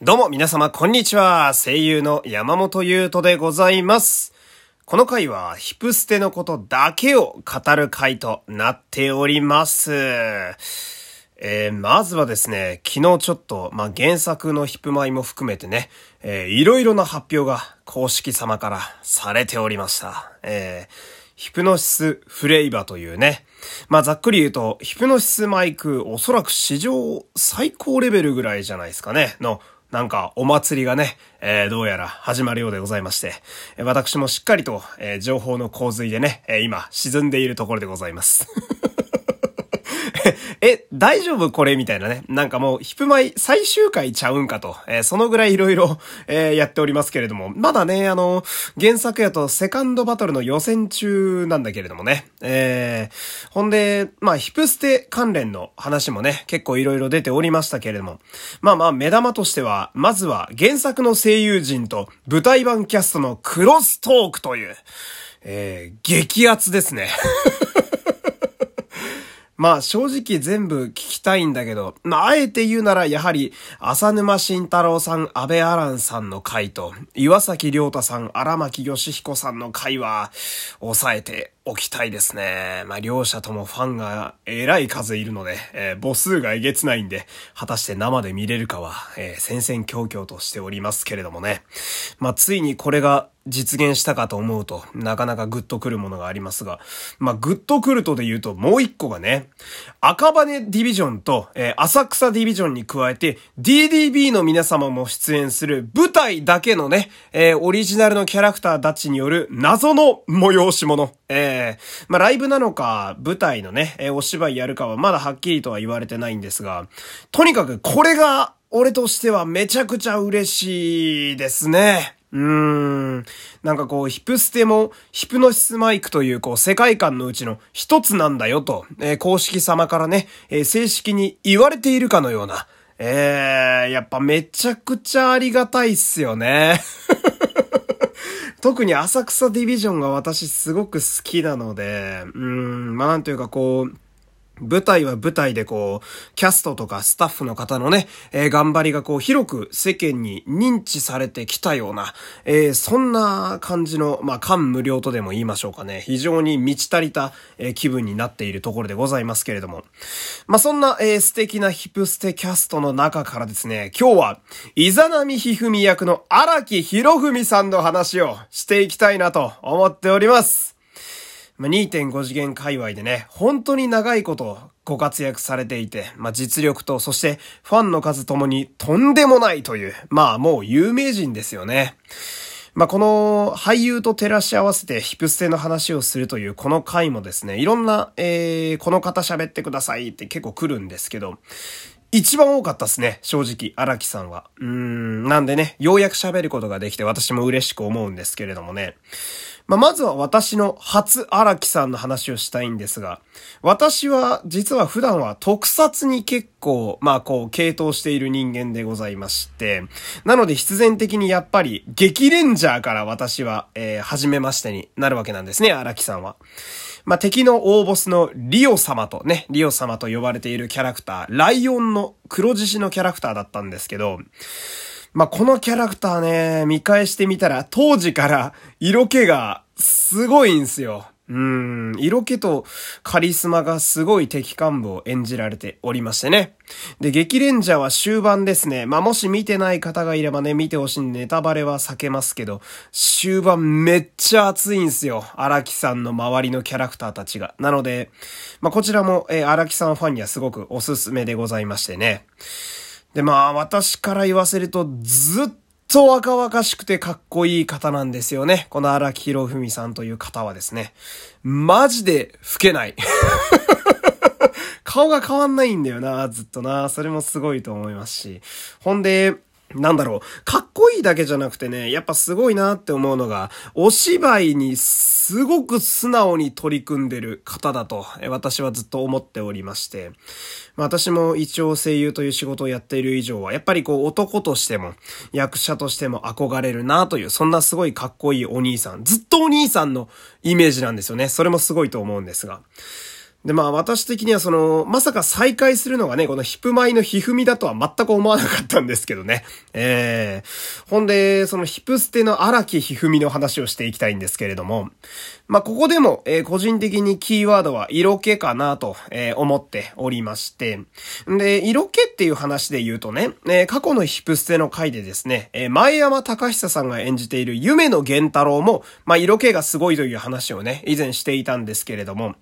どうも皆様こんにちは。声優の山本優斗でございます。この回はヒプステのことだけを語る回となっております。えー、まずはですね、昨日ちょっと、まあ、原作のヒプマイも含めてね、えー、いろいろな発表が公式様からされておりました。えー、ヒプノシスフレイバというね、まあ、ざっくり言うと、ヒプノシスマイク、おそらく史上最高レベルぐらいじゃないですかね、の、なんか、お祭りがね、えー、どうやら始まるようでございまして、私もしっかりと、えー情報の洪水でね、えー今、沈んでいるところでございます。え、大丈夫？これ？みたいなね。なんかもう、ヒップマイ最終回ちゃうんかと。えーそのぐらいいろいろ、えーやっておりますけれども。まだね、あの、原作やとセカンドバトルの予選中なんだけれどもね。えーほんで、まあ、ヒプステ関連の話もね、結構いろいろ出ておりましたけれども。まあまあ、目玉としては、まずは原作の声優陣と舞台版キャストのクロストークという、えー激アツですね。まあ正直全部聞きたいんだけど、まああえて言うならやはり浅沼慎太郎さん、安倍アランさんの回と、岩崎良太さん、荒牧義彦さんの回は、抑えておきたいですね。まあ両者ともファンがえらい数いるので、えー母数がえげつないんで、果たして生で見れるかは、えー戦々恐々としておりますけれどもね。まあついにこれが実現したかと思うと、なかなかグッとくるものがありますが、まあ、グッとくるとで言うと、もう一個がね、赤羽ディビジョンと、えー浅草ディビジョンに加えて、DDB の皆様も出演する舞台だけのね、えーオリジナルのキャラクターたちによる謎の催し物。えーまあ、ライブなのか、舞台のね、えーお芝居やるかはまだはっきりとは言われてないんですが、とにかくこれが、俺としてはめちゃくちゃ嬉しいですね。うーん。なんかこう、ヒプステも、ヒプノシスマイクという、こう、世界観のうちの一つなんだよと、えー公式様からね、えー正式に言われているかのような、えー、やっぱめちゃくちゃありがたいっすよね。特に浅草ディビジョンが私すごく好きなので、うーん、まあなんというかこう、舞台は舞台でこう、キャストとかスタッフの方のね、えー頑張りがこう、広く世間に認知されてきたような、えーそんな感じの、まあ、感無量とでも言いましょうかね。非常に満ち足りた、えー気分になっているところでございますけれども。まあ、そんな、えー素敵なヒプステキャストの中からですね、今日は、イザナミヒフミ役の荒木博文さんの話をしていきたいなと思っております。2.5次元界隈でね、本当に長いことご活躍されていて、まあ、実力と、そしてファンの数ともにとんでもないという、まあもう有名人ですよね。まあ、この俳優と照らし合わせてヒプステの話をするというこの回もですね、いろんな、えー、この方喋ってくださいって結構来るんですけど、一番多かったですね、正直、荒木さんは。うーん、なんでね、ようやく喋ることができて私も嬉しく思うんですけれどもね。まあ、まずは私の初荒木さんの話をしたいんですが、私は実は普段は特撮に結構、まあこう、系統している人間でございまして、なので必然的にやっぱり激レンジャーから私は、えー、初めましてになるわけなんですね、荒木さんは。まあ、敵の大ボスのリオ様とね、リオ様と呼ばれているキャラクター、ライオンの黒獅子のキャラクターだったんですけど、まあ、このキャラクターね、見返してみたら、当時から色気がすごいんすよ。うん、色気とカリスマがすごい敵幹部を演じられておりましてね。で、激レンジャーは終盤ですね。まあ、もし見てない方がいればね、見てほしいんでネタバレは避けますけど、終盤めっちゃ熱いんすよ。荒木さんの周りのキャラクターたちが。なので、まあ、こちらも、え荒木さんファンにはすごくおすすめでございましてね。で、まあ、私から言わせると、ずっと若々しくてかっこいい方なんですよね。この荒木博文さんという方はですね。マジで老けない。顔が変わんないんだよな、ずっとな。それもすごいと思いますし。ほんで、なんだろう、かっこいいだけじゃなくてね、やっぱすごいなって思うのが、お芝居にすごく素直に取り組んでる方だと、私はずっと思っておりまして、まあ私も一応声優という仕事をやっている以上は、やっぱりこう男としても、役者としても憧れるなという、そんなすごいかっこいいお兄さん、ずっとお兄さんのイメージなんですよね。それもすごいと思うんですが。で、まあ私的にはその、まさか再会するのがね、このヒプマイのひふみだとは全く思わなかったんですけどね。ええー、ほんで、そのヒプステの荒木ひふみの話をしていきたいんですけれども、まあここでも、えー、個人的にキーワードは色気かなと、えー、思っておりまして、で、色気っていう話で言うとね、えー、過去のヒプステの回でですね、えー、前山隆久さんが演じている夢の源太郎も、まあ色気がすごいという話をね、以前していたんですけれども、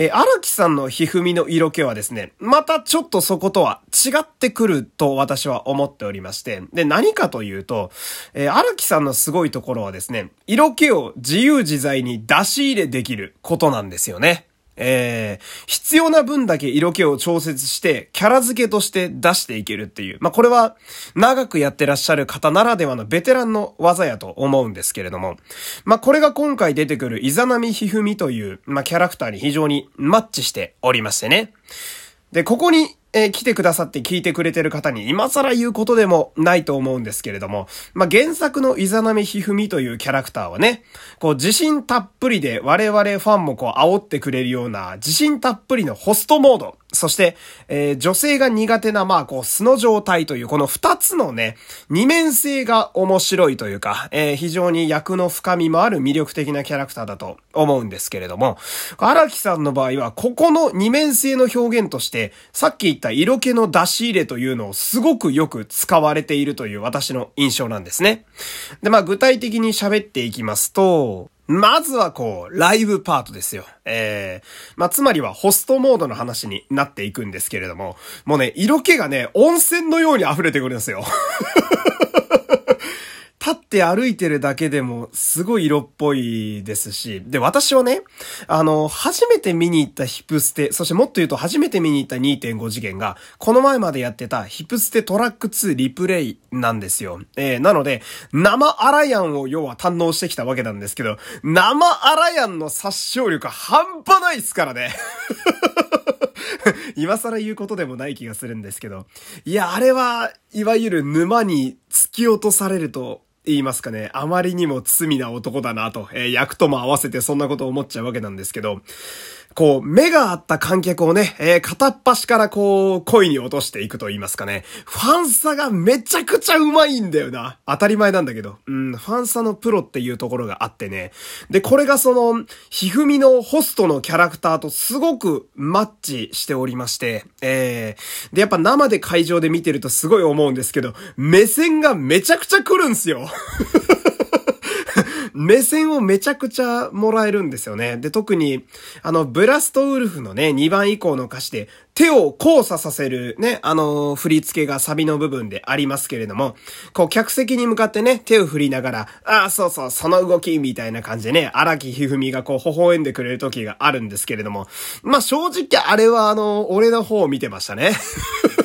えー、荒木さんのひふみの色気はですね、またちょっとそことは違ってくると私は思っておりまして、で、何かというと、えー、荒木さんのすごいところはですね、色気を自由自在に出し入れできることなんですよね。えー、必要な分だけ色気を調節して、キャラ付けとして出していけるっていう。まあ、これは、長くやってらっしゃる方ならではのベテランの技やと思うんですけれども。まあ、これが今回出てくるイザナミヒフミという、まあ、キャラクターに非常にマッチしておりましてね。で、ここにえー、来てくださって聞いてくれてる方に今更言うことでもないと思うんですけれども、まあ、原作のイザナミヒフミというキャラクターはね、こう自信たっぷりで我々ファンもこう煽ってくれるような自信たっぷりのホストモード、そして、えー、女性が苦手な、まあ、こう、素の状態という、この二つのね、二面性が面白いというか、えー、非常に役の深みもある魅力的なキャラクターだと思うんですけれども、荒木さんの場合は、ここの二面性の表現として、さっき言った色気の出し入れというのをすごくよく使われているという私の印象なんですね。で、まあ、具体的に喋っていきますと、まずはこう、ライブパートですよ。ええー、まあ、つまりはホストモードの話になっていくんですけれども、もうね、色気がね、温泉のように溢れてくるんですよ。って歩いてるだけでもすごい色っぽいですし、で、私はね、あの、初めて見に行ったヒプステ、そしてもっと言うと初めて見に行った2.5次元が、この前までやってたヒプステトラック2リプレイなんですよ。えー、なので、生アラヤンを要は堪能してきたわけなんですけど、生アラヤンの殺傷力半端ないっすからね。今更言うことでもない気がするんですけど。いや、あれは、いわゆる沼に突き落とされると言いますかね、あまりにも罪な男だなと、えー、役とも合わせてそんなことを思っちゃうわけなんですけど、こう、目があった観客をね、えー、片っ端からこう、恋に落としていくと言いますかね。ファンサがめちゃくちゃうまいんだよな。当たり前なんだけど。うん、ファンサのプロっていうところがあってね。で、これがその、ひふみのホストのキャラクターとすごくマッチしておりまして、えー、で、やっぱ生で会場で見てるとすごい思うんですけど、目線がめちゃくちゃ来るんすよ。目線をめちゃくちゃもらえるんですよね。で、特に、あの、ブラストウルフのね、2番以降の歌詞で、手を交差させるね、あの振り付けがサビの部分でありますけれども、こう、客席に向かってね、手を振りながら、ああ、そうそう、その動き、みたいな感じでね、荒木ひふみがこう、微笑んでくれる時があるんですけれども、まあ、正直あれはあの、俺の方を見てましたね。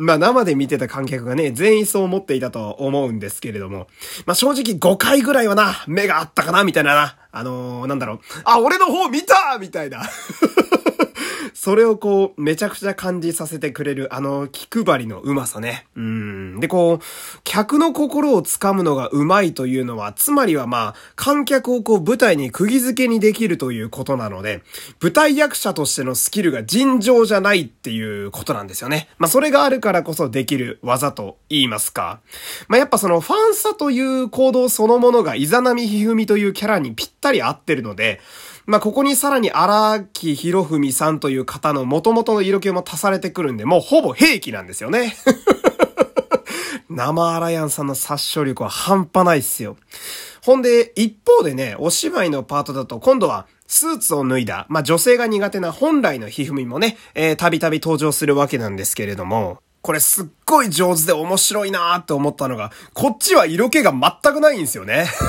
まあ生で見てた観客がね、全員そう思っていたと思うんですけれども、まあ正直5回ぐらいはな、目があったかな、みたいなな。あのー、なんだろう。あ、俺の方見たみたいな。それをこう、めちゃくちゃ感じさせてくれる、あの、気配りのうまさね。うん。で、こう、客の心をつかむのがうまいというのは、つまりはまあ、観客をこう、舞台に釘付けにできるということなので、舞台役者としてのスキルが尋常じゃないっていうことなんですよね。まあ、それがあるからこそできる技と言いますか。まあ、やっぱその、ファンサという行動そのものが、イザナミヒフミというキャラにぴったり合ってるので、まあ、ここにさらに荒木博文さんという方の元々の色気も足されてくるんで、もうほぼ兵器なんですよね。生アラヤンさんの殺傷力は半端ないっすよ。ほんで、一方でね、お芝居のパートだと今度は、スーツを脱いだ、まあ、女性が苦手な本来のひふみもね、えー、たびたび登場するわけなんですけれども、これすっごい上手で面白いなーって思ったのが、こっちは色気が全くないんですよね。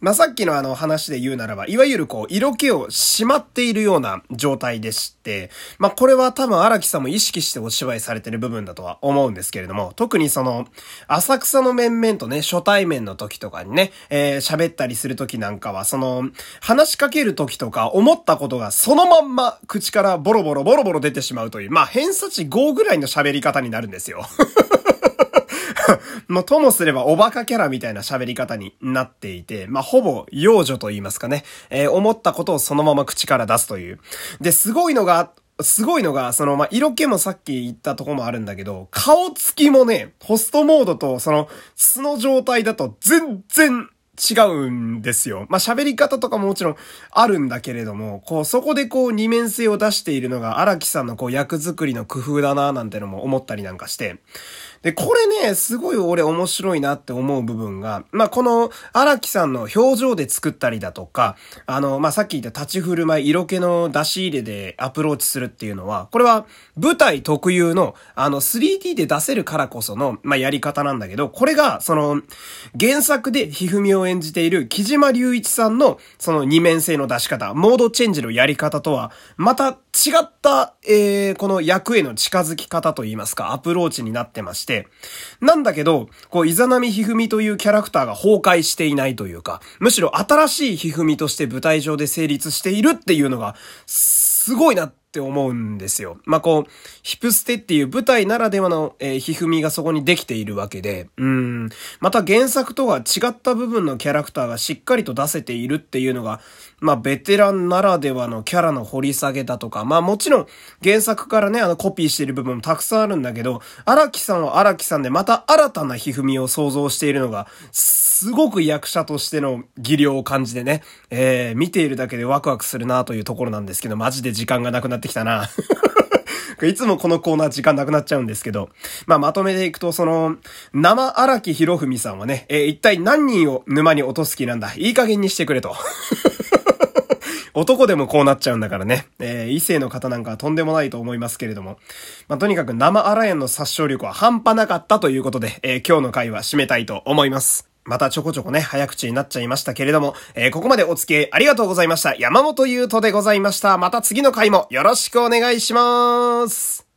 まあ、さっきのあの話で言うならば、いわゆるこう、色気をしまっているような状態でして、まあ、これは多分荒木さんも意識してお芝居されてる部分だとは思うんですけれども、特にその、浅草の面々とね、初対面の時とかにね、えー、喋ったりする時なんかは、その、話しかける時とか思ったことがそのまんま口からボロボロボロボロ出てしまうという、まあ、偏差値5ぐらいの喋り方になるんですよ。もうともすればおバカキャラみたいな喋り方になっていて、まあ、ほぼ幼女と言いますかね、えー、思ったことをそのまま口から出すという。で、すごいのが、すごいのが、その、まあ、色気もさっき言ったとこもあるんだけど、顔つきもね、ホストモードと、その、素の状態だと全然違うんですよ。まあ、喋り方とかももちろんあるんだけれども、こう、そこでこう、二面性を出しているのが荒木さんのこう、役作りの工夫だななんてのも思ったりなんかして。で、これね、すごい俺面白いなって思う部分が、まあ、この荒木さんの表情で作ったりだとか、あの、まあ、さっき言った立ち振る舞い、色気の出し入れでアプローチするっていうのは、これは舞台特有の、あの、3D で出せるからこその、まあ、やり方なんだけど、これが、その、原作でひふみを演じている木島隆一さんの、その二面性の出し方、モードチェンジのやり方とは、また違った、えー、この役への近づき方といいますか、アプローチになってまして、なんだけど、こう、イザナミヒフミというキャラクターが崩壊していないというか、むしろ新しいヒフミとして舞台上で成立しているっていうのが、すごいなっって思うんですよ。まあ、こう、ヒプステっていう舞台ならではの、えー、ひふみがそこにできているわけで、うん。また原作とは違った部分のキャラクターがしっかりと出せているっていうのが、まあ、ベテランならではのキャラの掘り下げだとか、まあ、もちろん原作からね、あの、コピーしている部分もたくさんあるんだけど、荒木さんは荒木さんでまた新たなひふみを想像しているのが、すごく役者としての技量を感じてね、えー、見ているだけでワクワクするなというところなんですけど、マジで時間がなくなってきたな。いつもこのコーナー時間なくなっちゃうんですけど、まあまとめていくと、その、生荒木博文さんはね、えー、一体何人を沼に落とす気なんだ？いい加減にしてくれと。男でもこうなっちゃうんだからね。えー、異性の方なんかはとんでもないと思いますけれども。まあ、とにかく生アラヤンの殺傷力は半端なかったということで、えー、今日の回は締めたいと思います。またちょこちょこね、早口になっちゃいましたけれども、えー、ここまでお付き合いありがとうございました。山本優斗でございました。また次の回もよろしくお願いします。